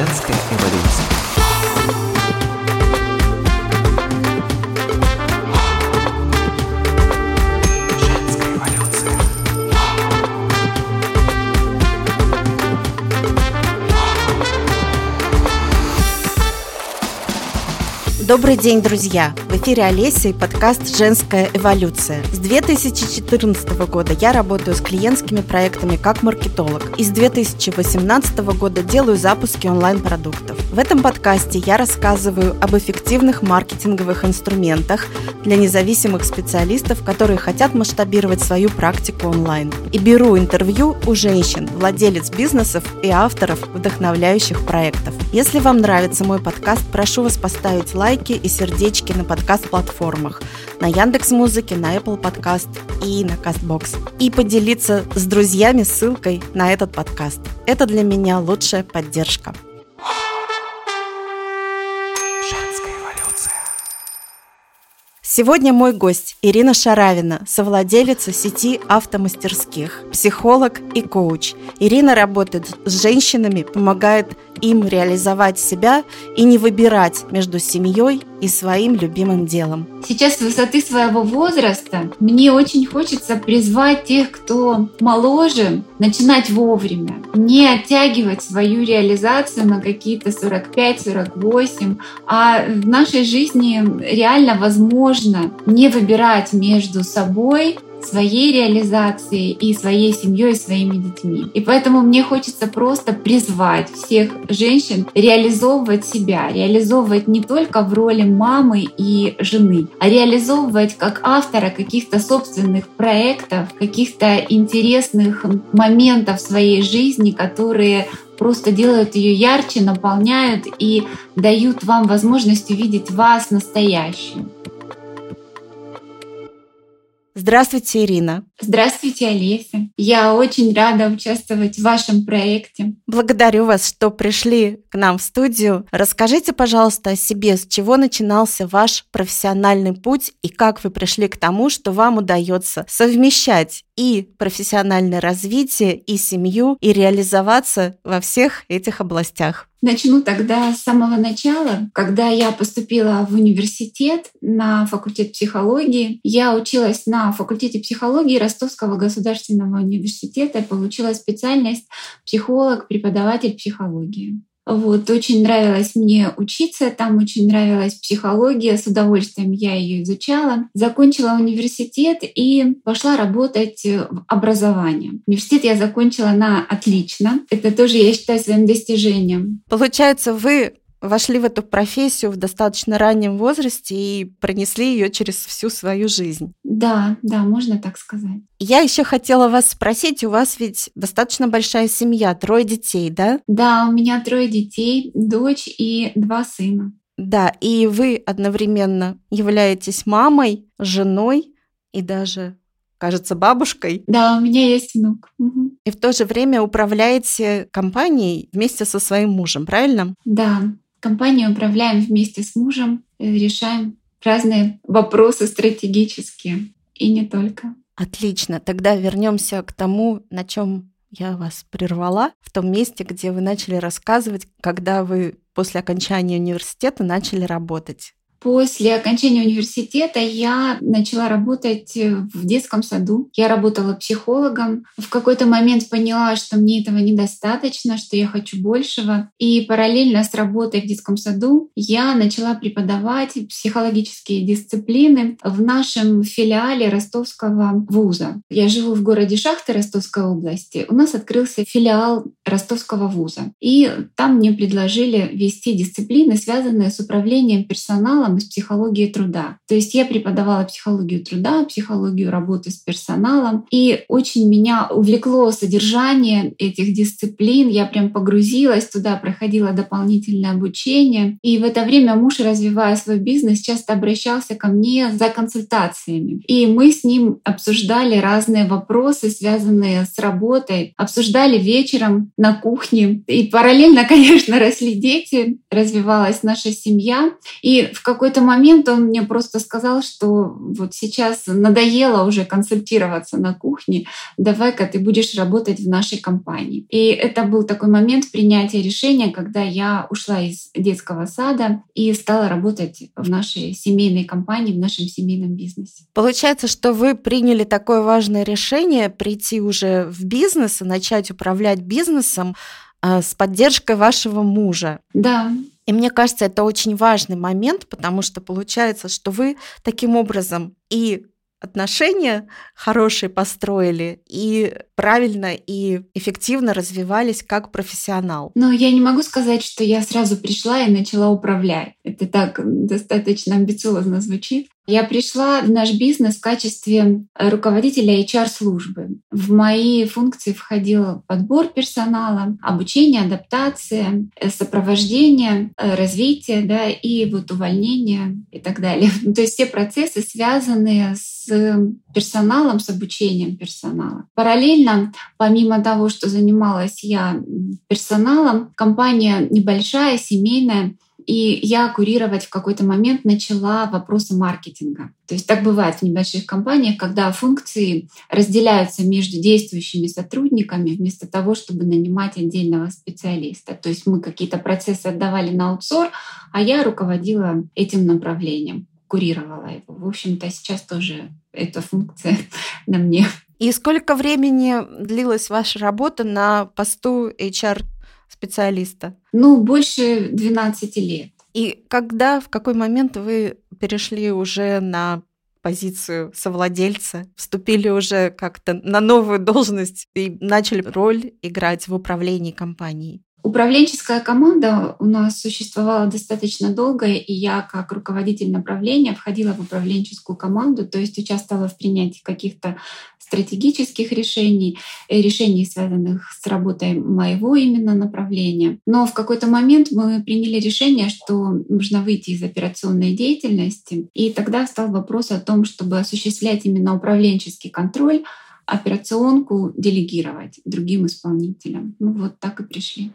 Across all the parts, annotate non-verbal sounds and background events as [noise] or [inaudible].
Женская эволюция. Добрый день, друзья! Эфире Олеся и подкаст «Женская эволюция». С 2014 года я работаю с клиентскими проектами как маркетолог и с 2018 года делаю запуски онлайн-продуктов. В этом подкасте я рассказываю об эффективных маркетинговых инструментах для независимых специалистов, которые хотят масштабировать свою практику онлайн. И беру интервью у женщин, владелец бизнесов и авторов вдохновляющих проектов. Если вам нравится мой подкаст, прошу вас поставить лайки и сердечки на подкаст-платформах, на Яндекс Музыке, на Apple Podcast и на Castbox. И поделиться с друзьями ссылкой на этот подкаст. Это для меня лучшая поддержка. Сегодня мой гость Ирина Шаравина, совладелица сети автомастерских, психолог и коуч. Ирина работает с женщинами, помогает им реализовать себя и не выбирать между семьей и своим любимым делом. Сейчас с высоты своего возраста мне очень хочется призвать тех, кто моложе, начинать вовремя, не оттягивать свою реализацию на какие-то 45-48, а в нашей жизни реально возможно не выбирать между собой своей реализацией и своей семьей, и своими детьми. И поэтому мне хочется просто призвать всех женщин реализовывать себя, реализовывать не только в роли мамы и жены, а реализовывать как автора каких-то собственных проектов, каких-то интересных моментов своей жизни, которые просто делают ее ярче, наполняют и дают вам возможность увидеть вас настоящую. Здравствуйте, Ирина. Здравствуйте, Олеся. Я очень рада участвовать в вашем проекте. Благодарю вас, что пришли к нам в студию. Расскажите, пожалуйста, о себе, с чего начинался ваш профессиональный путь и как вы пришли к тому, что вам удается совмещать и профессиональное развитие, и семью, и реализоваться во всех этих областях. Начну тогда с самого начала. Когда я поступила в университет на факультет психологии, я училась на факультете психологии Ростовского государственного университета получила специальность психолог, преподаватель психологии. Вот, очень нравилось мне учиться, там очень нравилась психология, с удовольствием я ее изучала. Закончила университет и пошла работать в образование. Университет я закончила на отлично. Это тоже я считаю своим достижением. Получается, вы вошли в эту профессию в достаточно раннем возрасте и пронесли ее через всю свою жизнь. Да, да, можно так сказать. Я еще хотела вас спросить, у вас ведь достаточно большая семья, трое детей, да? Да, у меня трое детей, дочь и два сына. Да, и вы одновременно являетесь мамой, женой и даже кажется, бабушкой. Да, у меня есть внук. Угу. И в то же время управляете компанией вместе со своим мужем, правильно? Да, компанию управляем вместе с мужем, решаем разные вопросы стратегические и не только. Отлично. Тогда вернемся к тому, на чем я вас прервала, в том месте, где вы начали рассказывать, когда вы после окончания университета начали работать. После окончания университета я начала работать в детском саду. Я работала психологом. В какой-то момент поняла, что мне этого недостаточно, что я хочу большего. И параллельно с работой в детском саду я начала преподавать психологические дисциплины в нашем филиале Ростовского вуза. Я живу в городе Шахты Ростовской области. У нас открылся филиал Ростовского вуза. И там мне предложили вести дисциплины, связанные с управлением персоналом из психологии труда. То есть я преподавала психологию труда, психологию работы с персоналом, и очень меня увлекло содержание этих дисциплин. Я прям погрузилась туда, проходила дополнительное обучение. И в это время муж, развивая свой бизнес, часто обращался ко мне за консультациями. И мы с ним обсуждали разные вопросы, связанные с работой, обсуждали вечером на кухне. И параллельно, [laughs] конечно, росли дети, развивалась наша семья. И в какой какой-то момент он мне просто сказал, что вот сейчас надоело уже консультироваться на кухне, давай-ка ты будешь работать в нашей компании. И это был такой момент принятия решения, когда я ушла из детского сада и стала работать в нашей семейной компании, в нашем семейном бизнесе. Получается, что вы приняли такое важное решение прийти уже в бизнес и начать управлять бизнесом а, с поддержкой вашего мужа. Да, и мне кажется, это очень важный момент, потому что получается, что вы таким образом и отношения хорошие построили и правильно и эффективно развивались как профессионал. Но я не могу сказать, что я сразу пришла и начала управлять. Это так достаточно амбициозно звучит. Я пришла в наш бизнес в качестве руководителя HR-службы. В мои функции входил подбор персонала, обучение, адаптация, сопровождение, развитие да, и вот увольнение и так далее. [laughs] То есть все процессы, связанные с персоналом, с обучением персонала. Параллельно, помимо того, что занималась я персоналом, компания небольшая, семейная, и я курировать в какой-то момент начала вопросы маркетинга. То есть так бывает в небольших компаниях, когда функции разделяются между действующими сотрудниками вместо того, чтобы нанимать отдельного специалиста. То есть мы какие-то процессы отдавали на аутсор, а я руководила этим направлением, курировала его. В общем-то, сейчас тоже эта функция [laughs] на мне. И сколько времени длилась ваша работа на посту HR специалиста? Ну, больше 12 лет. И когда, в какой момент вы перешли уже на позицию совладельца, вступили уже как-то на новую должность и начали роль играть в управлении компанией? Управленческая команда у нас существовала достаточно долго, и я как руководитель направления входила в управленческую команду, то есть участвовала в принятии каких-то стратегических решений, э, решений, связанных с работой моего именно направления. Но в какой-то момент мы приняли решение, что нужно выйти из операционной деятельности, и тогда встал вопрос о том, чтобы осуществлять именно управленческий контроль, операционку делегировать другим исполнителям. Ну вот так и пришли.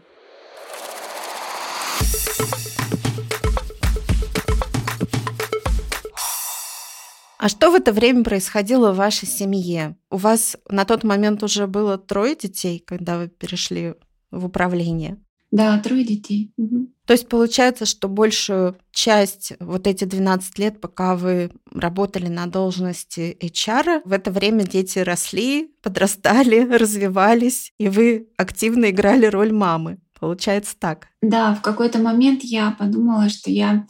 А что в это время происходило в вашей семье? У вас на тот момент уже было трое детей, когда вы перешли в управление? Да, трое детей. Угу. То есть получается, что большую часть, вот эти 12 лет, пока вы работали на должности HR, в это время дети росли, подрастали, [laughs] развивались, и вы активно играли роль мамы. Получается так. Да, в какой-то момент я подумала, что я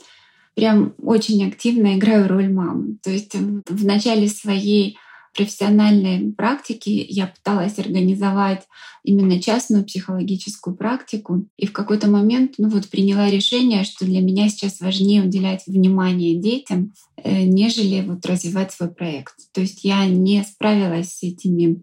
прям очень активно играю роль мамы. То есть в начале своей профессиональной практики я пыталась организовать именно частную психологическую практику. И в какой-то момент ну вот, приняла решение, что для меня сейчас важнее уделять внимание детям, э, нежели вот развивать свой проект. То есть я не справилась с этими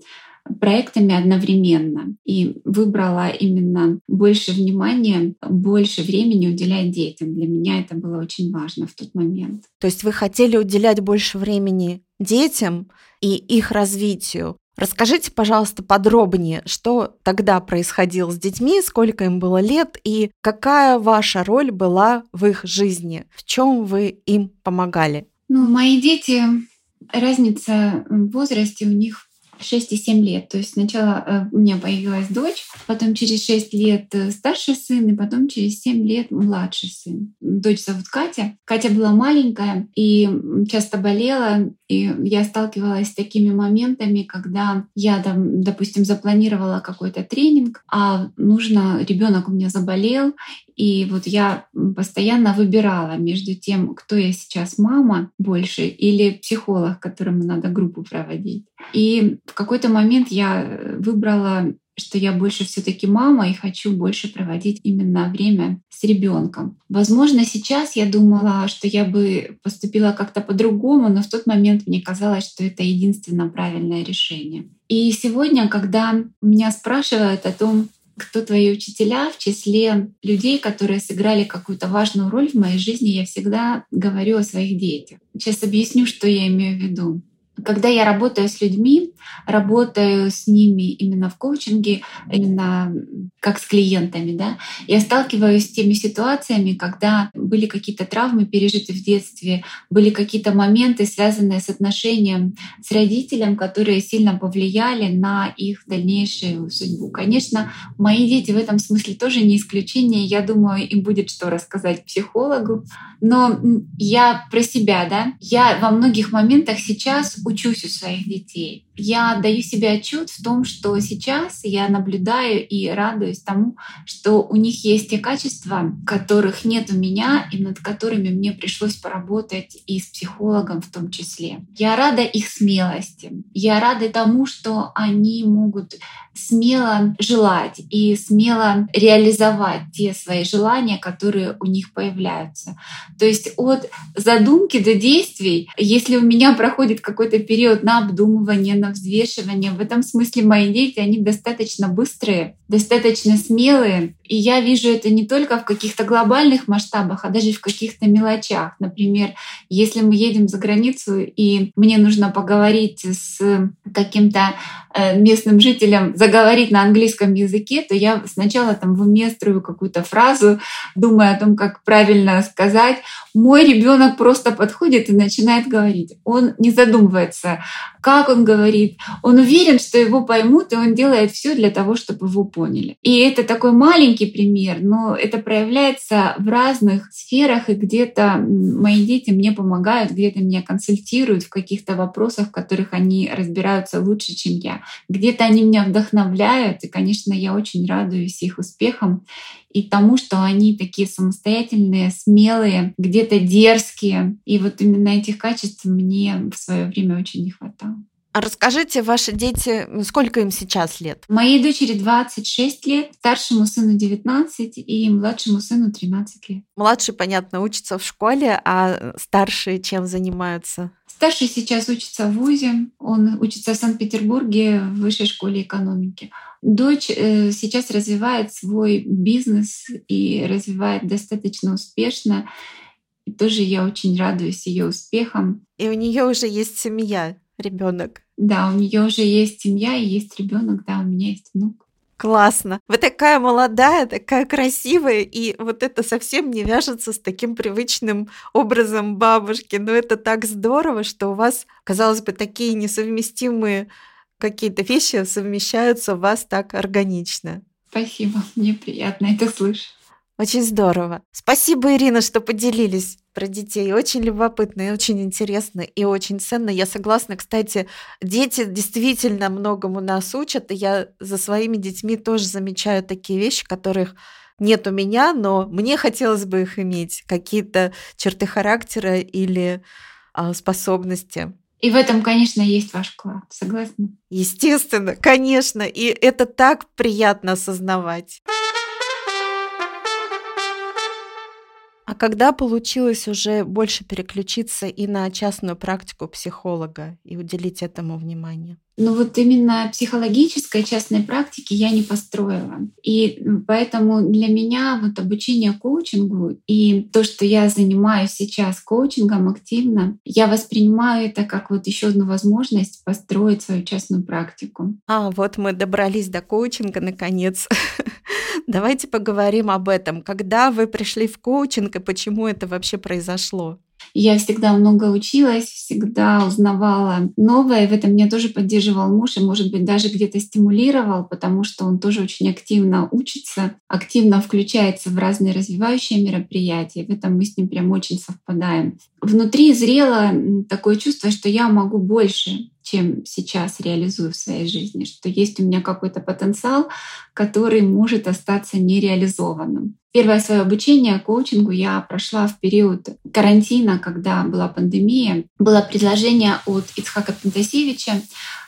проектами одновременно и выбрала именно больше внимания, больше времени уделять детям. Для меня это было очень важно в тот момент. То есть вы хотели уделять больше времени детям и их развитию. Расскажите, пожалуйста, подробнее, что тогда происходило с детьми, сколько им было лет и какая ваша роль была в их жизни, в чем вы им помогали? Ну, мои дети, разница в возрасте у них 6 и 7 лет. То есть сначала э, у меня появилась дочь, потом через 6 лет э, старший сын, и потом через 7 лет младший сын. Дочь зовут Катя. Катя была маленькая и часто болела, и я сталкивалась с такими моментами, когда я, допустим, запланировала какой-то тренинг, а нужно, ребенок у меня заболел, и вот я постоянно выбирала между тем, кто я сейчас мама больше или психолог, которому надо группу проводить. И в какой-то момент я выбрала что я больше все-таки мама и хочу больше проводить именно время с ребенком. Возможно, сейчас я думала, что я бы поступила как-то по-другому, но в тот момент мне казалось, что это единственно правильное решение. И сегодня, когда меня спрашивают о том, кто твои учителя в числе людей, которые сыграли какую-то важную роль в моей жизни, я всегда говорю о своих детях. Сейчас объясню, что я имею в виду. Когда я работаю с людьми, работаю с ними именно в коучинге, именно как с клиентами, да, я сталкиваюсь с теми ситуациями, когда были какие-то травмы пережиты в детстве, были какие-то моменты, связанные с отношением с родителем, которые сильно повлияли на их дальнейшую судьбу. Конечно, мои дети в этом смысле тоже не исключение. Я думаю, им будет что рассказать психологу. Но я про себя, да, я во многих моментах сейчас учусь у своих детей. Я даю себе отчет в том, что сейчас я наблюдаю и радуюсь тому, что у них есть те качества, которых нет у меня и над которыми мне пришлось поработать и с психологом в том числе. Я рада их смелости. Я рада тому, что они могут смело желать и смело реализовать те свои желания, которые у них появляются. То есть от задумки до действий, если у меня проходит какой-то период на обдумывание, на взвешивание, в этом смысле мои дети, они достаточно быстрые, достаточно смелые. И я вижу это не только в каких-то глобальных масштабах, а даже в каких-то мелочах. Например, если мы едем за границу, и мне нужно поговорить с каким-то э, местным жителем заговорить на английском языке, то я сначала там в какую-то фразу, думая о том, как правильно сказать. Мой ребенок просто подходит и начинает говорить. Он не задумывается, как он говорит. Он уверен, что его поймут, и он делает все для того, чтобы его поняли. И это такой маленький пример, но это проявляется в разных сферах, и где-то мои дети мне помогают, где-то меня консультируют в каких-то вопросах, в которых они разбираются лучше, чем я. Где-то они меня вдохновляют, и, конечно, я очень радуюсь их успехам и тому, что они такие самостоятельные, смелые, где-то дерзкие. И вот именно этих качеств мне в свое время очень не хватало. А расскажите, ваши дети, сколько им сейчас лет? Моей дочери 26 лет, старшему сыну 19 и младшему сыну 13 лет. Младший, понятно, учится в школе, а старшие чем занимаются? Старший сейчас учится в ВУЗе, он учится в Санкт-Петербурге в высшей школе экономики. Дочь э, сейчас развивает свой бизнес и развивает достаточно успешно. И тоже я очень радуюсь ее успехам. И у нее уже есть семья ребенок. Да, у нее уже есть семья и есть ребенок, да, у меня есть внук. Классно. Вы такая молодая, такая красивая, и вот это совсем не вяжется с таким привычным образом бабушки. Но это так здорово, что у вас, казалось бы, такие несовместимые какие-то вещи совмещаются у вас так органично. Спасибо, мне приятно это слышать. Очень здорово. Спасибо, Ирина, что поделились про детей. Очень любопытно и очень интересно и очень ценно. Я согласна. Кстати, дети действительно многому нас учат, и я за своими детьми тоже замечаю такие вещи, которых нет у меня, но мне хотелось бы их иметь. Какие-то черты характера или а, способности. И в этом, конечно, есть ваш вклад. Согласна? Естественно, конечно. И это так приятно осознавать. А когда получилось уже больше переключиться и на частную практику психолога и уделить этому внимание? Ну вот именно психологической частной практики я не построила. И поэтому для меня вот обучение коучингу и то, что я занимаюсь сейчас коучингом активно, я воспринимаю это как вот еще одну возможность построить свою частную практику. А, вот мы добрались до коучинга наконец. [laughs] Давайте поговорим об этом. Когда вы пришли в коучинг и почему это вообще произошло? Я всегда много училась, всегда узнавала новое. В этом меня тоже поддерживал муж и, может быть, даже где-то стимулировал, потому что он тоже очень активно учится, активно включается в разные развивающие мероприятия. В этом мы с ним прям очень совпадаем. Внутри зрело такое чувство, что я могу больше, чем сейчас реализую в своей жизни, что есть у меня какой-то потенциал, который может остаться нереализованным. Первое свое обучение коучингу я прошла в период карантина, когда была пандемия. Было предложение от Ицхака Пентасевича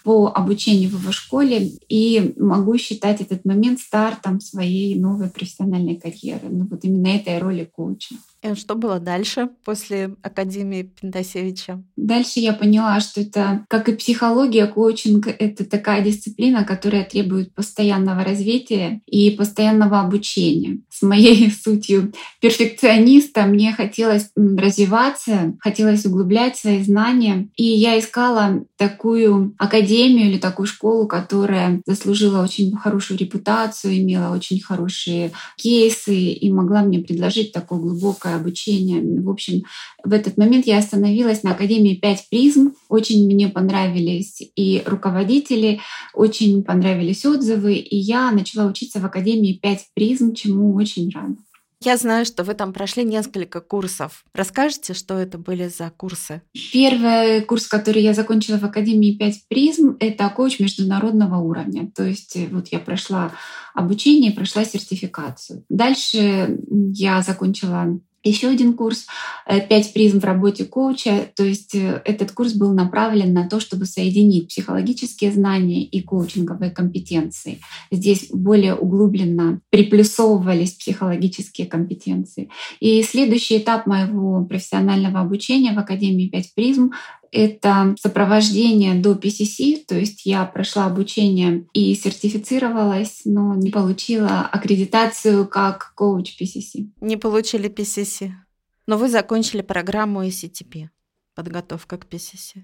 по обучению в его школе, и могу считать этот момент стартом своей новой профессиональной карьеры. Ну вот именно этой роли коуча. И что было дальше, после Академии Пентасевича? Дальше я поняла, что это, как и психология, коучинг — это такая дисциплина, которая требует постоянного развития и постоянного обучения. С моей [laughs] сутью перфекциониста мне хотелось развиваться, хотелось углублять свои знания. И я искала такую академию или такую школу, которая заслужила очень хорошую репутацию, имела очень хорошие кейсы и могла мне предложить такое глубокое обучение. В общем, в этот момент я остановилась на Академии 5 призм. Очень мне понравились и руководители, очень понравились отзывы, и я начала учиться в Академии 5 призм, чему очень рада. Я знаю, что вы там прошли несколько курсов. Расскажите, что это были за курсы? Первый курс, который я закончила в Академии 5 призм, это коуч международного уровня. То есть э, вот я прошла обучение прошла сертификацию. Дальше я закончила еще один курс э, «Пять призм в работе коуча». То есть э, этот курс был направлен на то, чтобы соединить психологические знания и коучинговые компетенции. Здесь более углубленно приплюсовывались психологические компетенции. И следующий этап моего профессионального обучения в Академии «Пять призм» это сопровождение до PCC, то есть я прошла обучение и сертифицировалась, но не получила аккредитацию как коуч PCC. Не получили PCC, но вы закончили программу ECTP, подготовка к PCC.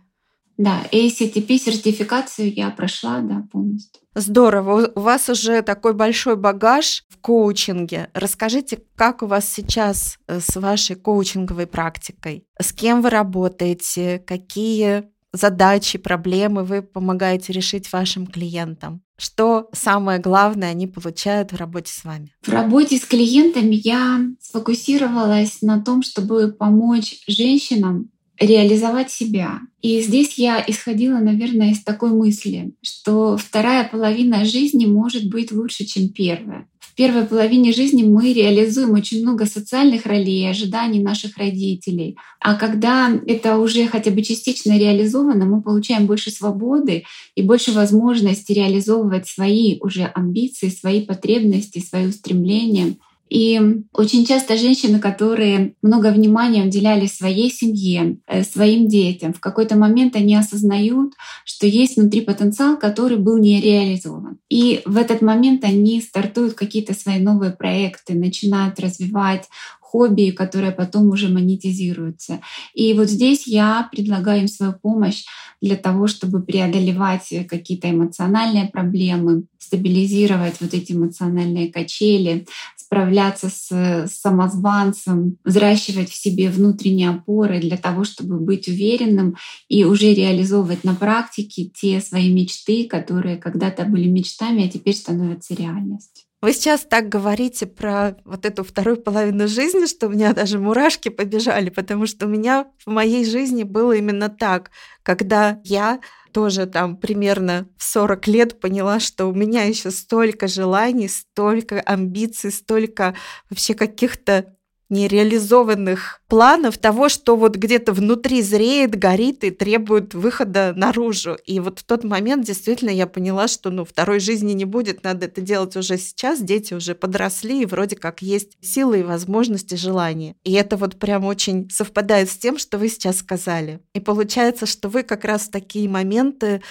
Да, ACTP сертификацию я прошла, да, полностью. Здорово. У вас уже такой большой багаж в коучинге. Расскажите, как у вас сейчас э, с вашей коучинговой практикой? С кем вы работаете? Какие задачи, проблемы вы помогаете решить вашим клиентам? Что самое главное они получают в работе с вами? В работе с клиентами я сфокусировалась на том, чтобы помочь женщинам реализовать себя. И здесь я исходила, наверное, из такой мысли, что вторая половина жизни может быть лучше, чем первая. В первой половине жизни мы реализуем очень много социальных ролей, ожиданий наших родителей. А когда это уже хотя бы частично реализовано, мы получаем больше свободы и больше возможности реализовывать свои уже амбиции, свои потребности, свои устремления — и очень часто женщины, которые много внимания уделяли своей семье, э, своим детям, в какой-то момент они осознают, что есть внутри потенциал, который был не реализован. И в этот момент они стартуют какие-то свои новые проекты, начинают развивать хобби, которые потом уже монетизируются. И вот здесь я предлагаю им свою помощь для того, чтобы преодолевать какие-то эмоциональные проблемы, стабилизировать вот эти эмоциональные качели, справляться с самозванцем, взращивать в себе внутренние опоры для того, чтобы быть уверенным и уже реализовывать на практике те свои мечты, которые когда-то были мечтами, а теперь становятся реальностью. Вы сейчас так говорите про вот эту вторую половину жизни, что у меня даже мурашки побежали, потому что у меня в моей жизни было именно так, когда я тоже там примерно в 40 лет поняла, что у меня еще столько желаний, столько амбиций, столько вообще каких-то нереализованных планов того, что вот где-то внутри зреет, горит и требует выхода наружу. И вот в тот момент действительно я поняла, что ну, второй жизни не будет, надо это делать уже сейчас, дети уже подросли, и вроде как есть силы и возможности, желания. И это вот прям очень совпадает с тем, что вы сейчас сказали. И получается, что вы как раз в такие моменты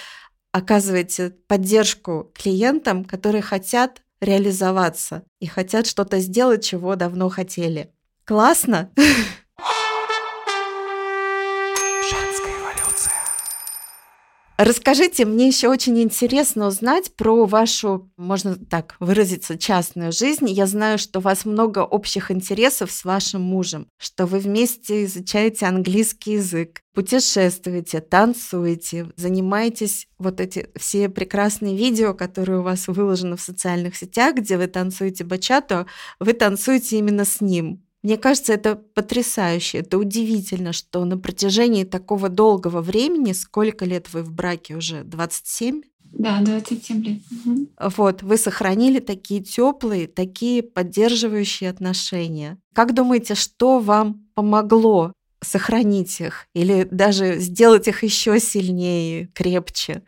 оказываете поддержку клиентам, которые хотят реализоваться и хотят что-то сделать, чего давно хотели. Классно. Женская эволюция. Расскажите, мне еще очень интересно узнать про вашу, можно так выразиться, частную жизнь. Я знаю, что у вас много общих интересов с вашим мужем, что вы вместе изучаете английский язык, путешествуете, танцуете, занимаетесь вот эти все прекрасные видео, которые у вас выложены в социальных сетях, где вы танцуете бачату, вы танцуете именно с ним. Мне кажется, это потрясающе, это удивительно, что на протяжении такого долгого времени, сколько лет вы в браке уже, 27? Да, 27 лет. Угу. Вот, вы сохранили такие теплые, такие поддерживающие отношения. Как думаете, что вам помогло сохранить их или даже сделать их еще сильнее, крепче?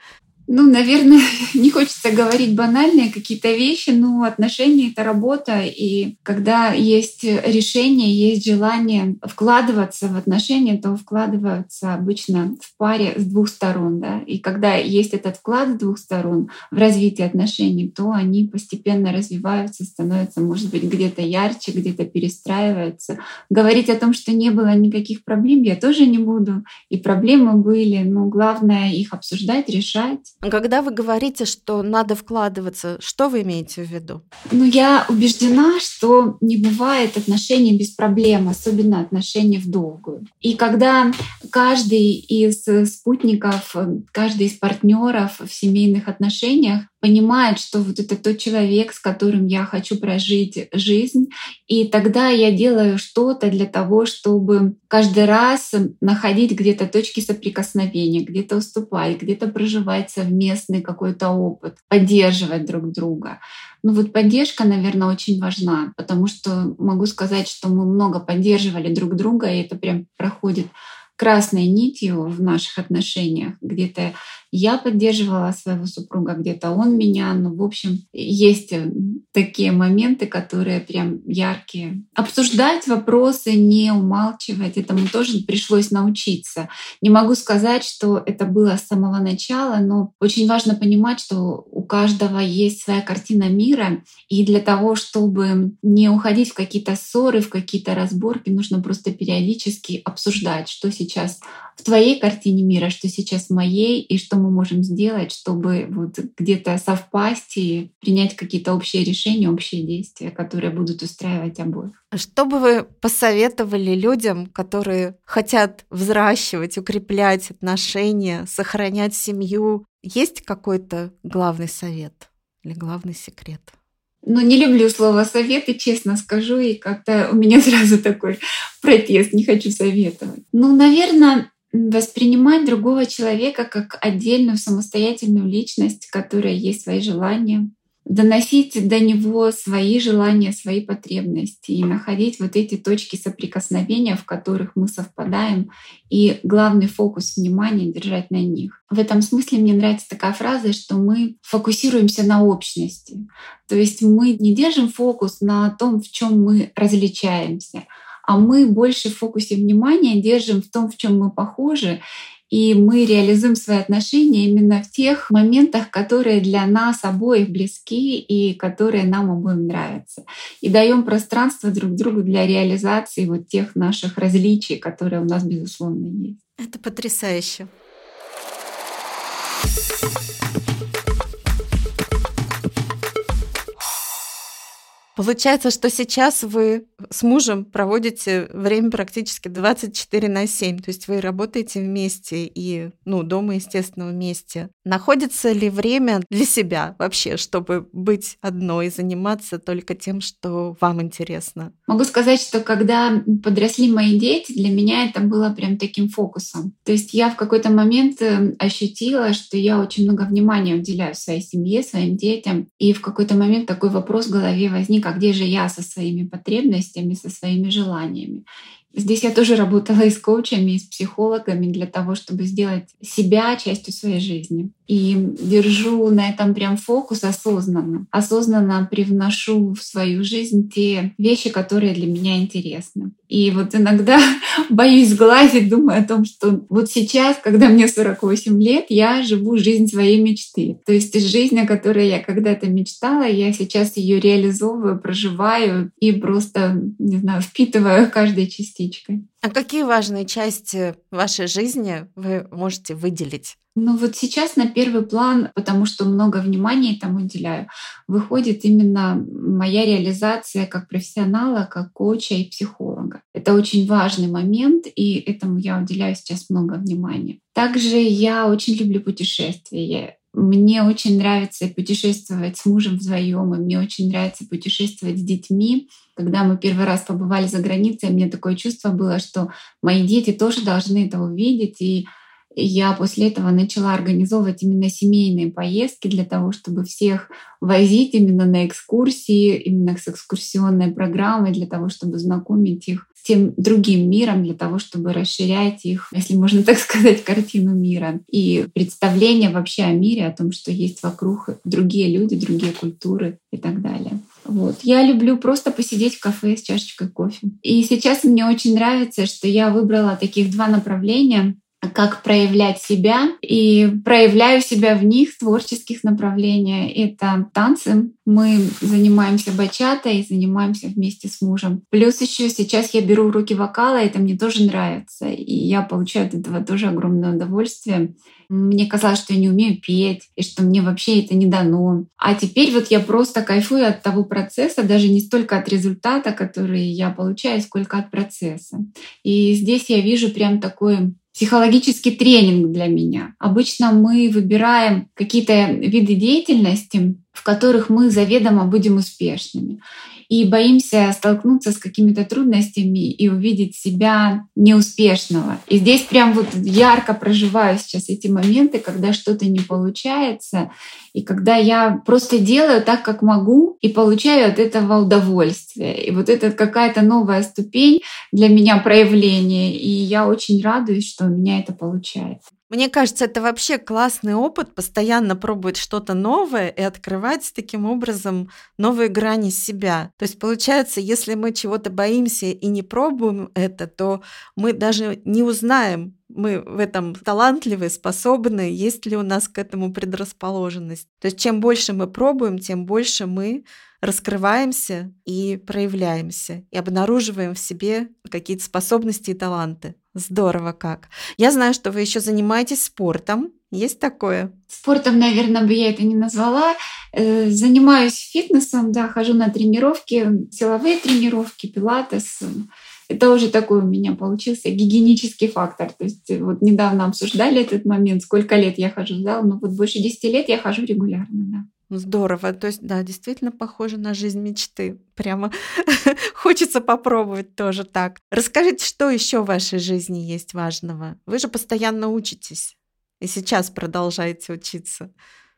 Ну, наверное, [laughs] не хочется говорить банальные какие-то вещи, но отношения — это работа, и когда есть решение, есть желание вкладываться в отношения, то вкладываются обычно в паре с двух сторон, да, и когда есть этот вклад с двух сторон в развитие отношений, то они постепенно развиваются, становятся, может быть, где-то ярче, где-то перестраиваются. Говорить о том, что не было никаких проблем, я тоже не буду, и проблемы были, но главное их обсуждать, решать, когда вы говорите, что надо вкладываться, что вы имеете в виду? Ну, я убеждена, что не бывает отношений без проблем, особенно отношения в долгую. И когда каждый из спутников, каждый из партнеров в семейных отношениях понимает, что вот это тот человек, с которым я хочу прожить жизнь, и тогда я делаю что-то для того, чтобы каждый раз находить где-то точки соприкосновения, где-то уступать, где-то проживать совместный какой-то опыт, поддерживать друг друга. Ну вот поддержка, наверное, очень важна, потому что могу сказать, что мы много поддерживали друг друга, и это прям проходит красной нитью в наших отношениях. Где-то я поддерживала своего супруга, где-то он меня. Ну, в общем, есть э, такие моменты, которые прям яркие. Обсуждать вопросы, не умалчивать, этому тоже пришлось научиться. Не могу сказать, что это было с самого начала, но очень важно понимать, что у каждого есть своя картина мира, и для того, чтобы не уходить в какие-то ссоры, в какие-то разборки, нужно просто периодически обсуждать, что сейчас в твоей картине мира, что сейчас в моей, и что мы можем сделать, чтобы вот где-то совпасть и принять какие-то общие решения, общие действия, которые будут устраивать обоих. Что бы вы посоветовали людям, которые хотят взращивать, укреплять отношения, сохранять семью? Есть какой-то главный совет или главный секрет? Ну, не люблю слово советы, честно скажу, и как-то у меня [laughs] сразу такой протест, не хочу советовать. Ну, наверное, воспринимать другого человека как отдельную самостоятельную личность, которая есть свои желания, доносить до него свои желания, свои потребности и находить вот эти точки соприкосновения, в которых мы совпадаем, и главный фокус внимания держать на них. В этом смысле мне нравится такая фраза, что мы фокусируемся на общности. То есть мы не держим фокус на том, в чем мы различаемся, а мы больше в фокусе внимания держим в том, в чем мы похожи, и мы реализуем свои отношения именно в тех моментах, которые для нас обоих близки и которые нам обоим нравятся. И даем пространство друг другу для реализации вот тех наших различий, которые у нас, безусловно, есть. Это потрясающе. Получается, что сейчас вы с мужем проводите время практически 24 на 7, то есть вы работаете вместе и, ну, дома, естественно, вместе. Находится ли время для себя вообще, чтобы быть одной, заниматься только тем, что вам интересно? Могу сказать, что когда подросли мои дети, для меня это было прям таким фокусом. То есть я в какой-то момент э, ощутила, что я очень много внимания уделяю своей семье, своим детям, и в какой-то момент такой вопрос в голове возник, а где же я со своими потребностями, со своими желаниями. Здесь я тоже работала и с коучами, и с психологами для того, чтобы сделать себя частью своей жизни. И держу на этом прям фокус осознанно. Осознанно привношу в свою жизнь те вещи, которые для меня интересны. И вот иногда [laughs] боюсь глазить, думаю о том, что вот сейчас, когда мне 48 лет, я живу жизнь своей мечты. То есть жизнь, о которой я когда-то мечтала, я сейчас ее реализовываю, проживаю и просто, не знаю, впитываю каждой частичкой. А какие важные части вашей жизни вы можете выделить? Ну вот сейчас на первый план, потому что много внимания этому уделяю, выходит именно моя реализация как профессионала, как коуча и психолога. Это очень важный момент, и этому я уделяю сейчас много внимания. Также я очень люблю путешествия. Мне очень нравится путешествовать с мужем вдвоем, и мне очень нравится путешествовать с детьми. Когда мы первый раз побывали за границей, меня такое чувство было, что мои дети тоже должны это увидеть. И я после этого начала организовывать именно семейные поездки для того, чтобы всех возить именно на экскурсии, именно с экскурсионной программой, для того, чтобы знакомить их с тем другим миром, для того, чтобы расширять их, если можно так [laughs] сказать, картину мира и представление вообще о мире, о том, что есть вокруг другие люди, другие культуры и так далее. Вот. Я люблю просто посидеть в кафе с чашечкой кофе. И сейчас мне очень нравится, что я выбрала таких два направления как проявлять себя и проявляю себя в них творческих направлениях. Это танцы. Мы занимаемся бачатой и занимаемся вместе с мужем. Плюс еще сейчас я беру уроки вокала, это мне тоже нравится. И я получаю от этого тоже огромное удовольствие. Мне казалось, что я не умею петь, и что мне вообще это не дано. А теперь вот я просто кайфую от того процесса, даже не столько от результата, который я получаю, сколько от процесса. И здесь я вижу прям такой психологический тренинг для меня. Обычно мы выбираем какие-то виды деятельности, в которых мы заведомо будем успешными и боимся столкнуться с какими-то трудностями и увидеть себя неуспешного. И здесь прям вот ярко проживаю сейчас эти моменты, когда что-то не получается, и когда я просто делаю так, как могу, и получаю от этого удовольствие. И вот это какая-то новая ступень для меня проявления, и я очень радуюсь, что у меня это получается. Мне кажется, это вообще классный опыт, постоянно пробовать что-то новое и открывать таким образом новые грани себя. То есть получается, если мы чего-то боимся и не пробуем это, то мы даже не узнаем, мы в этом талантливы, способны, есть ли у нас к этому предрасположенность. То есть чем больше мы пробуем, тем больше мы раскрываемся и проявляемся, и обнаруживаем в себе какие-то способности и таланты. Здорово как. Я знаю, что вы еще занимаетесь спортом. Есть такое? Спортом, наверное, бы я это не назвала. Э, занимаюсь фитнесом, да, хожу на тренировки, силовые тренировки, пилатес. Это уже такой у меня получился гигиенический фактор. То есть вот недавно обсуждали этот момент, сколько лет я хожу в зал, но вот больше 10 лет я хожу регулярно, да. Здорово. То есть, да, действительно похоже на жизнь мечты. Прямо [laughs] хочется попробовать тоже так. Расскажите, что еще в вашей жизни есть важного? Вы же постоянно учитесь. И сейчас продолжаете учиться.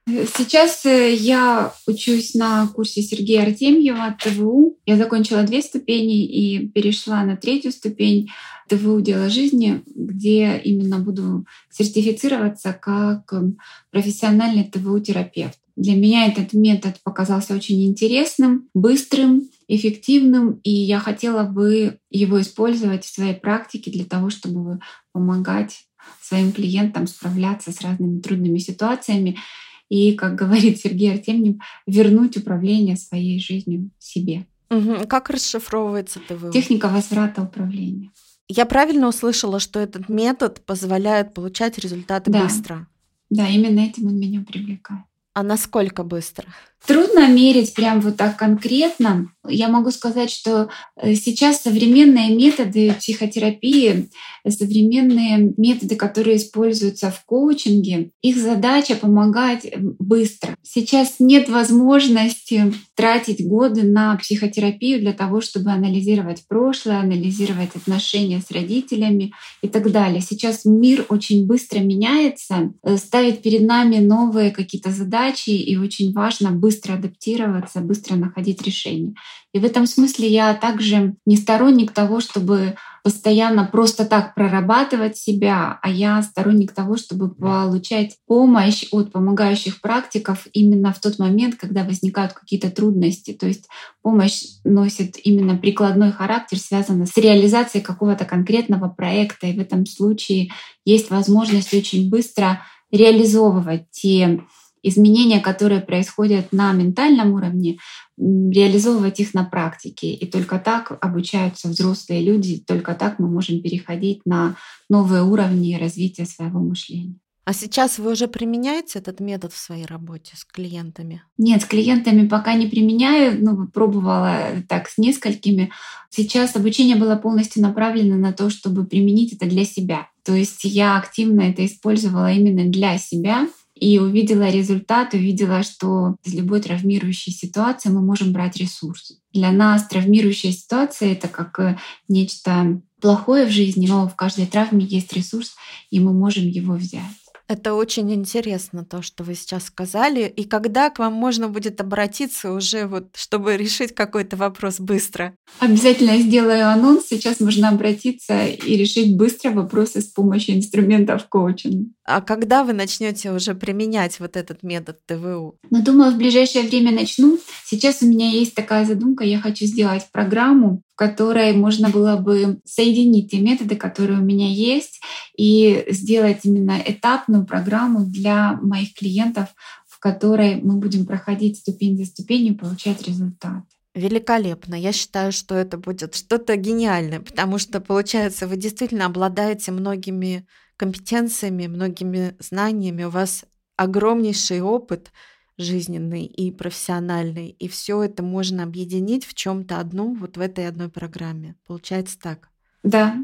Сейчас э, я учусь на курсе Сергея Артемьева ТВУ. Я закончила две ступени и перешла на третью ступень ТВУ «Дело жизни», где именно буду сертифицироваться как профессиональный ТВУ-терапевт. Для меня этот метод показался очень интересным, быстрым, эффективным, и я хотела бы его использовать в своей практике для того, чтобы помогать своим клиентам справляться с разными трудными ситуациями и, как [laughs] говорит Сергей Артемьев, вернуть управление своей жизнью себе. Угу. Как расшифровывается ТВ? Техника возврата управления. Я правильно услышала, что этот метод позволяет получать результаты да. быстро? Да, именно этим он меня привлекает. А насколько быстро? Трудно мерить прям вот так конкретно. Я могу сказать, что э, сейчас современные методы психотерапии, современные методы, которые используются в коучинге, их задача помогать быстро. Сейчас нет возможности тратить годы на психотерапию для того, чтобы анализировать прошлое, анализировать отношения с родителями и так далее. Сейчас мир очень быстро меняется, э, ставит перед нами новые какие-то задачи, и очень важно быстро быстро адаптироваться, быстро находить решения. И в этом смысле я также не сторонник того, чтобы постоянно просто так прорабатывать себя, а я сторонник того, чтобы получать помощь от помогающих практиков именно в тот момент, когда возникают какие-то трудности. То есть помощь носит именно прикладной характер, связанный с реализацией какого-то конкретного проекта. И в этом случае есть возможность очень быстро реализовывать те изменения, которые происходят на ментальном уровне, реализовывать их на практике. И только так обучаются взрослые люди, только так мы можем переходить на новые уровни развития своего мышления. А сейчас вы уже применяете этот метод в своей работе с клиентами? Нет, с клиентами пока не применяю, ну, пробовала так с несколькими. Сейчас обучение было полностью направлено на то, чтобы применить это для себя. То есть я активно это использовала именно для себя, и увидела результат, увидела, что из любой травмирующей ситуации мы можем брать ресурс. Для нас травмирующая ситуация — это как э, нечто плохое в жизни, но в каждой травме есть ресурс, и мы можем его взять. Это очень интересно, то, что вы сейчас сказали. И когда к вам можно будет обратиться уже, вот, чтобы решить какой-то вопрос быстро? Обязательно сделаю анонс. Сейчас можно обратиться и решить быстро вопросы с помощью инструментов коучинга. А когда вы начнете уже применять вот этот метод ТВУ? Ну, думаю, в ближайшее время начну. Сейчас у меня есть такая задумка. Я хочу сделать программу, в которой можно было бы соединить те методы, которые у меня есть, и сделать именно этапную программу для моих клиентов, в которой мы будем проходить ступень за ступенью, получать результат. Великолепно. Я считаю, что это будет что-то гениальное, потому что, получается, вы действительно обладаете многими компетенциями, многими знаниями, у вас огромнейший опыт жизненный и профессиональный, и все это можно объединить в чем-то одном, вот в этой одной программе. Получается так. Да.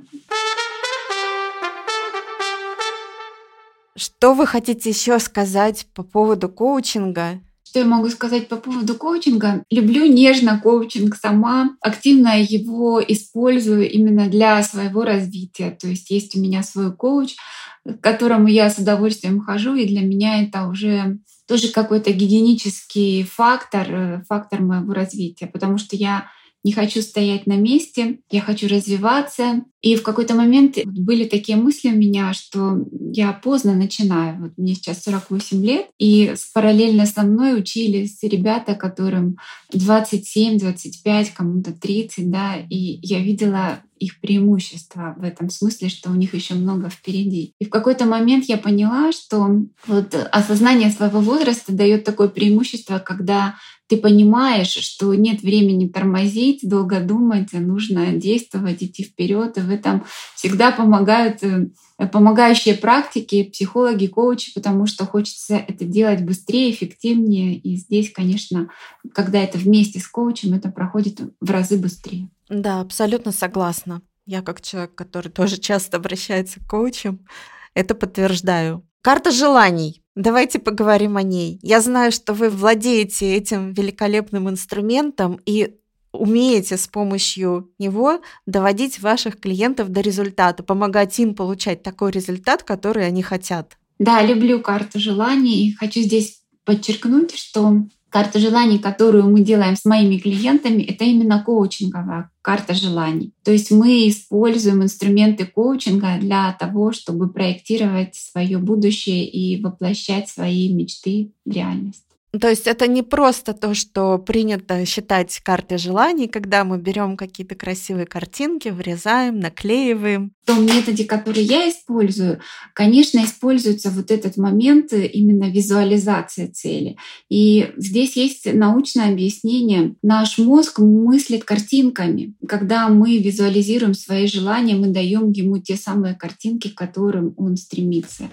Что вы хотите еще сказать по поводу коучинга? Что я могу сказать по поводу коучинга? Люблю нежно коучинг сама, активно его использую именно для своего развития. То есть есть у меня свой коуч, к которому я с удовольствием хожу, и для меня это уже тоже какой-то гигиенический фактор, э, фактор моего развития, потому что я не хочу стоять на месте, я хочу развиваться. И в какой-то момент были такие мысли у меня, что я поздно начинаю. Вот мне сейчас 48 лет, и параллельно со мной учились ребята, которым 27, 25, кому-то 30, да, и я видела их преимущество в этом смысле, что у них еще много впереди. И в какой-то момент я поняла, что вот осознание своего возраста дает такое преимущество, когда ты понимаешь, что нет времени тормозить, долго думать, нужно действовать, идти вперед. И в этом всегда помогают э, помогающие практики, психологи, коучи, потому что хочется это делать быстрее, эффективнее. И здесь, конечно, когда это вместе с коучем, это проходит в разы быстрее. Да, абсолютно согласна. Я как человек, который [laughs] тоже часто обращается к коучам, это подтверждаю. Карта желаний. Давайте поговорим о ней. Я знаю, что вы владеете этим великолепным инструментом и умеете с помощью него доводить ваших клиентов до результата, помогать им получать такой результат, который они хотят. Да, люблю карту желаний и хочу здесь подчеркнуть, что Карта желаний, которую мы делаем с моими клиентами, это именно коучинговая карта желаний. То есть мы используем инструменты коучинга для того, чтобы проектировать свое будущее и воплощать свои мечты в реальность. То есть это не просто то, что принято считать картой желаний, когда мы берем какие-то красивые картинки, врезаем, наклеиваем. В том методе, который я использую, конечно, используется вот этот момент именно визуализации цели. И здесь есть научное объяснение. Наш мозг мыслит картинками. Когда мы визуализируем свои желания, мы даем ему те самые картинки, к которым он стремится.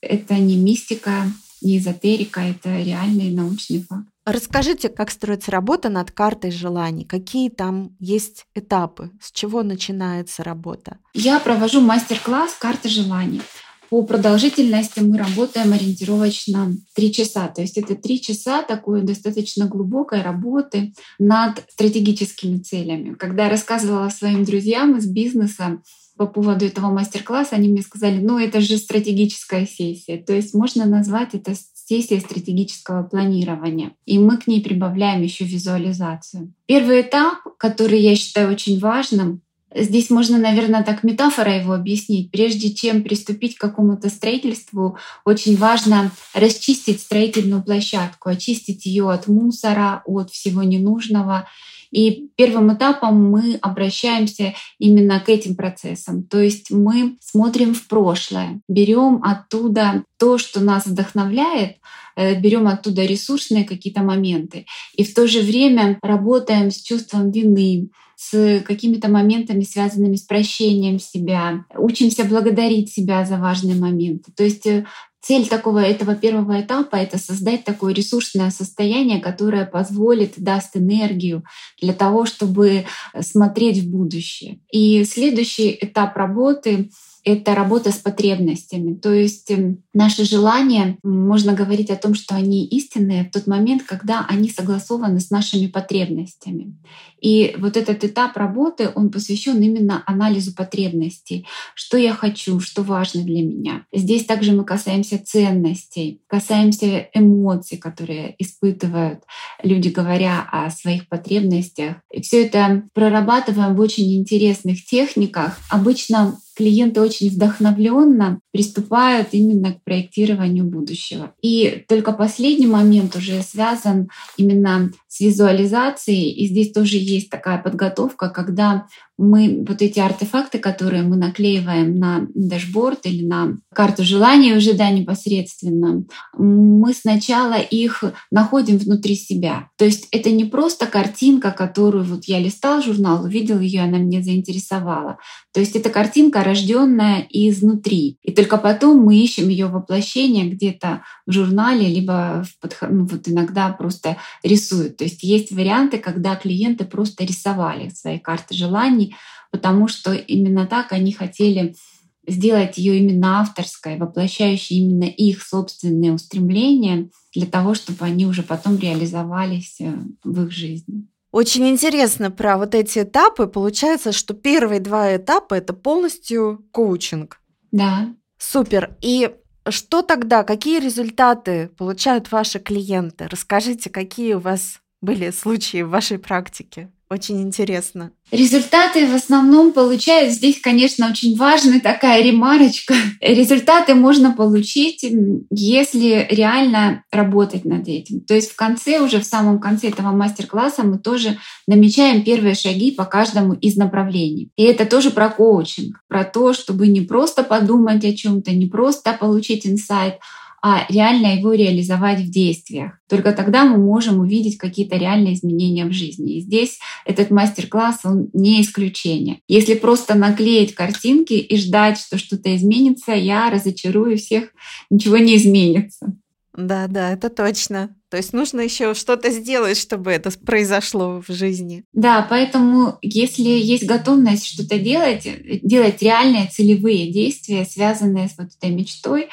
Это не мистика, не эзотерика, это реальный научный факт. Расскажите, как строится работа над картой желаний, какие там есть этапы, с чего начинается работа? Я провожу мастер-класс «Карта желаний». По продолжительности мы работаем ориентировочно 3 часа. То есть это 3 часа такой достаточно глубокой работы над стратегическими целями. Когда я рассказывала своим друзьям из бизнеса, по поводу этого мастер-класса, они мне сказали, ну это же стратегическая сессия. То есть можно назвать это сессия стратегического планирования. И мы к ней прибавляем еще визуализацию. Первый этап, который я считаю очень важным, Здесь можно, наверное, так метафора его объяснить. Прежде чем приступить к какому-то строительству, очень важно расчистить строительную площадку, очистить ее от мусора, от всего ненужного и первым этапом мы обращаемся именно к этим процессам. То есть мы смотрим в прошлое, берем оттуда то, что нас вдохновляет, э, берем оттуда ресурсные какие-то моменты. И в то же время работаем с чувством вины, с какими-то моментами, связанными с прощением себя, учимся благодарить себя за важные моменты. То есть э, Цель такого этого первого этапа — это создать такое ресурсное состояние, которое позволит, даст энергию для того, чтобы смотреть в будущее. И следующий этап работы это работа с потребностями. То есть эм, наши желания, можно говорить о том, что они истинные в тот момент, когда они согласованы с нашими потребностями. И вот этот этап работы, он посвящен именно анализу потребностей. Что я хочу, что важно для меня. Здесь также мы касаемся ценностей, касаемся эмоций, которые испытывают люди, говоря о своих потребностях. И все это прорабатываем в очень интересных техниках. Обычно клиенты очень вдохновленно приступают именно к проектированию будущего. И только последний момент уже связан именно с визуализацией. И здесь тоже есть такая подготовка, когда мы вот эти артефакты, которые мы наклеиваем на дашборд или на карту желаний уже да, непосредственно, мы сначала их находим внутри себя. То есть это не просто картинка, которую вот я листал журнал, увидел ее, она меня заинтересовала. То есть это картинка, рожденная изнутри. И только потом мы ищем ее воплощение где-то в журнале, либо в подход... ну, вот иногда просто рисуют. То есть есть варианты, когда клиенты просто рисовали свои карты желаний, потому что именно так они хотели сделать ее именно авторской, воплощающей именно их собственные устремления для того, чтобы они уже потом реализовались э, в их жизни. Очень интересно про вот эти этапы. Получается, что первые два этапа это полностью коучинг. Да. Супер. И что тогда, какие результаты получают ваши клиенты? Расскажите, какие у вас были случаи в вашей практике? Очень интересно. Результаты в основном получают здесь, конечно, очень важная такая ремарочка. Результаты можно получить, если реально работать над этим. То есть в конце, уже в самом конце этого мастер-класса мы тоже намечаем первые шаги по каждому из направлений. И это тоже про коучинг, про то, чтобы не просто подумать о чем-то, не просто получить инсайт, а реально его реализовать в действиях. Только тогда мы можем увидеть какие-то реальные изменения в жизни. И здесь этот мастер-класс, он не исключение. Если просто наклеить картинки и ждать, что что-то изменится, я разочарую всех, ничего не изменится. Да, да, это точно. То есть нужно еще что-то сделать, чтобы это произошло в жизни. Да, поэтому если есть готовность что-то делать, делать реальные целевые действия, связанные с вот этой мечтой,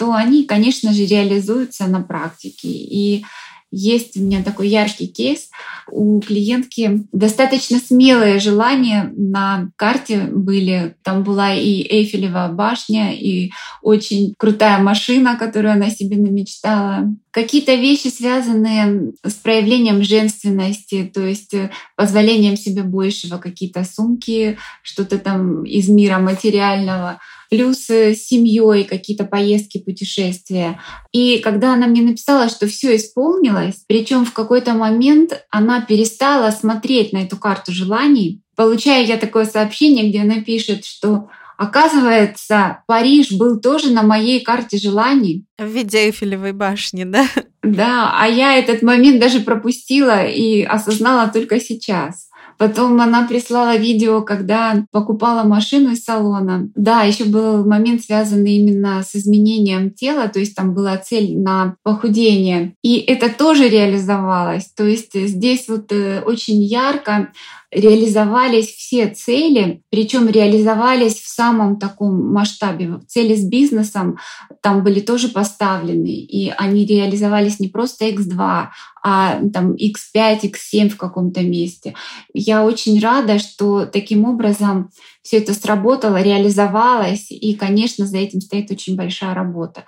то они, конечно же, реализуются на практике. И есть у меня такой яркий кейс. У клиентки достаточно смелые желания на карте были. Там была и Эйфелева башня, и очень крутая машина, которую она себе намечтала. Какие-то вещи, связанные с проявлением женственности, то есть э, позволением себе большего, какие-то сумки, что-то там из мира материального плюс с семьей какие-то поездки, путешествия. И когда она мне написала, что все исполнилось, причем в какой-то момент она перестала смотреть на эту карту желаний, получаю я такое сообщение, где она пишет, что Оказывается, Париж был тоже на моей карте желаний. В виде Эйфелевой башни, да? Да, а я этот момент даже пропустила и осознала только сейчас. Потом она прислала видео, когда покупала машину из салона. Да, еще был момент, связанный именно с изменением тела, то есть там была цель на похудение. И это тоже реализовалось. То есть здесь вот э, очень ярко реализовались все цели, причем реализовались в самом таком масштабе. Цели с бизнесом там были тоже поставлены, и они реализовались не просто X2, а там X5, X7 в каком-то месте. Я очень рада, что таким образом все это сработало, реализовалось, и, конечно, за этим стоит очень большая работа.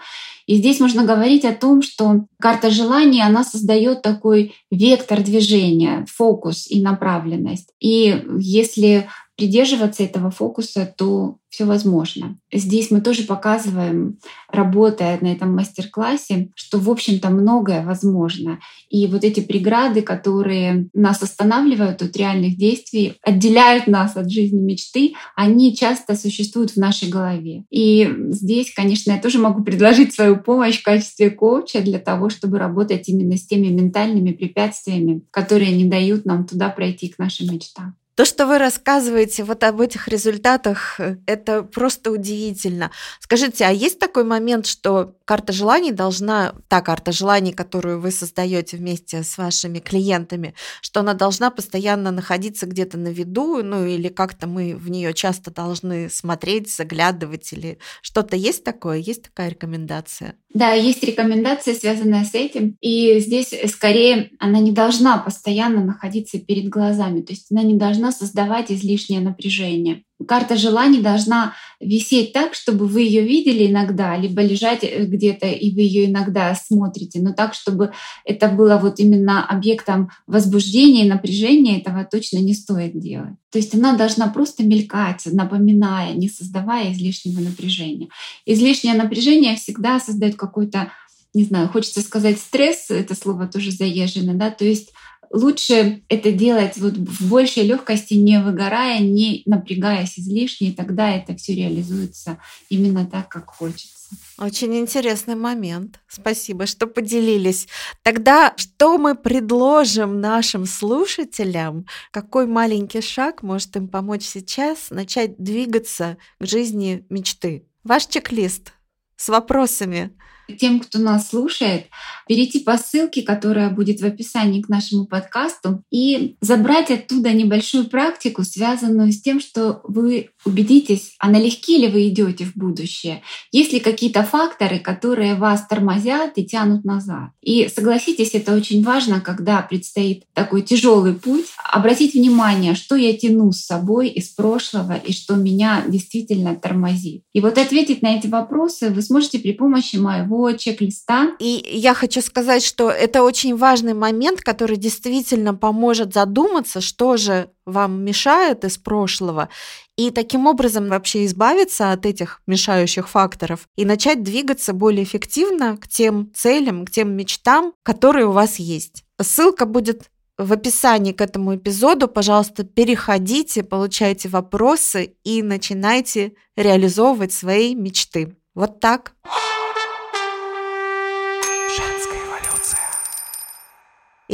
И здесь можно говорить о том, что карта желаний, она создает такой вектор движения, фокус и направленность. И если придерживаться этого фокуса, то все возможно. Здесь мы тоже показываем, работая на этом мастер-классе, что, в общем-то, многое возможно. И вот эти преграды, которые нас останавливают от реальных действий, отделяют нас от жизни мечты, они часто существуют в нашей голове. И здесь, конечно, я тоже могу предложить свою помощь в качестве коуча для того, чтобы работать именно с теми ментальными препятствиями, которые не дают нам туда пройти к нашим мечтам. То, что вы рассказываете вот об этих результатах, э, это просто удивительно. Скажите, а есть такой момент, что карта желаний должна, та карта желаний, которую вы создаете вместе с вашими клиентами, что она должна постоянно находиться где-то на виду, ну или как-то мы в нее часто должны смотреть, заглядывать или что-то есть такое? Есть такая рекомендация? Да, есть рекомендация, связанная с этим. И здесь скорее она не должна постоянно находиться перед глазами, то есть она не должна должна создавать излишнее напряжение. Карта желаний должна висеть так, чтобы вы ее видели иногда, либо лежать э, где-то, и вы ее иногда смотрите, но так, чтобы это было вот именно объектом возбуждения и напряжения, этого точно не стоит делать. То есть она должна просто мелькать, напоминая, не создавая излишнего напряжения. Излишнее напряжение всегда создает какой-то не знаю, хочется сказать стресс, это слово тоже заезжено, да, то есть лучше это делать вот в большей легкости, не выгорая, не напрягаясь излишне, и тогда это все реализуется именно так, как хочется. Очень интересный момент. Спасибо, что поделились. Тогда что мы предложим нашим слушателям? Какой маленький шаг может им помочь сейчас начать двигаться к жизни мечты? Ваш чек-лист с вопросами тем, кто нас слушает, перейти по ссылке, которая будет в описании к нашему подкасту, и забрать оттуда небольшую практику, связанную с тем, что вы убедитесь, а налегке ли вы идете в будущее, есть ли какие-то факторы, которые вас тормозят и тянут назад. И согласитесь, это очень важно, когда предстоит такой тяжелый путь, обратить внимание, что я тяну с собой из прошлого и что меня действительно тормозит. И вот ответить на эти вопросы вы сможете при помощи моего чек-листа. И я хочу сказать, что это очень важный момент, который действительно поможет задуматься, что же вам мешает из прошлого, и таким образом вообще избавиться от этих мешающих факторов и начать двигаться более эффективно к тем целям, к тем мечтам, которые у вас есть. Ссылка будет в описании к этому эпизоду, пожалуйста, переходите, получайте вопросы и начинайте реализовывать свои мечты. Вот так.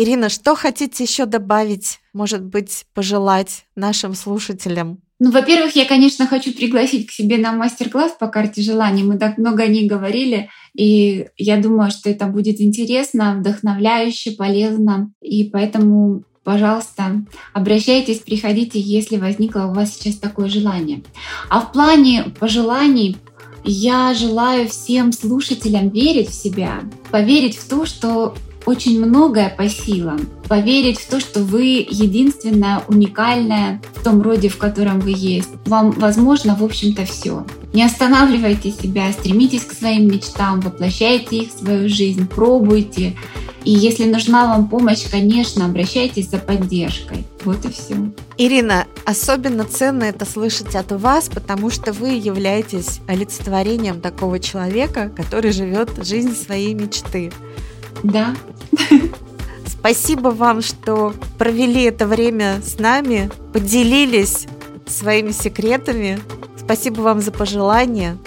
Ирина, что хотите еще добавить, может быть, пожелать нашим слушателям? Ну, во-первых, я, конечно, хочу пригласить к себе на мастер-класс по карте желаний. Мы так много о ней говорили, и я думаю, что это будет интересно, вдохновляюще, полезно. И поэтому пожалуйста, обращайтесь, приходите, если возникло у вас сейчас такое желание. А в плане пожеланий я желаю всем слушателям верить в себя, поверить в то, что очень многое по силам. Поверить в то, что вы единственная, уникальная в том роде, в котором вы есть. Вам возможно, в общем-то, все. Не останавливайте себя, стремитесь к своим мечтам, воплощайте их в свою жизнь, пробуйте. И если нужна вам помощь, конечно, обращайтесь за поддержкой. Вот и все. Ирина, особенно ценно это слышать от вас, потому что вы являетесь олицетворением такого человека, который живет жизнь своей мечты. Да. [laughs] Спасибо вам, что провели это время с нами, поделились своими секретами. Спасибо вам за пожелания.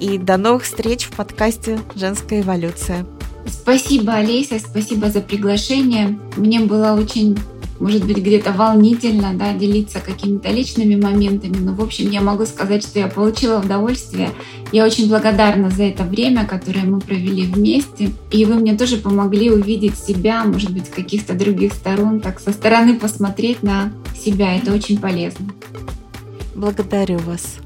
И до новых встреч в подкасте «Женская эволюция». Спасибо, Олеся, спасибо за приглашение. Мне было очень может быть, где-то волнительно да, делиться какими-то личными моментами. Но, в общем, я могу сказать, что я получила удовольствие. Я очень благодарна за это время, которое мы провели вместе. И вы мне тоже помогли увидеть себя, может быть, каких-то других сторон, так со стороны посмотреть на себя. Это очень полезно. Благодарю вас.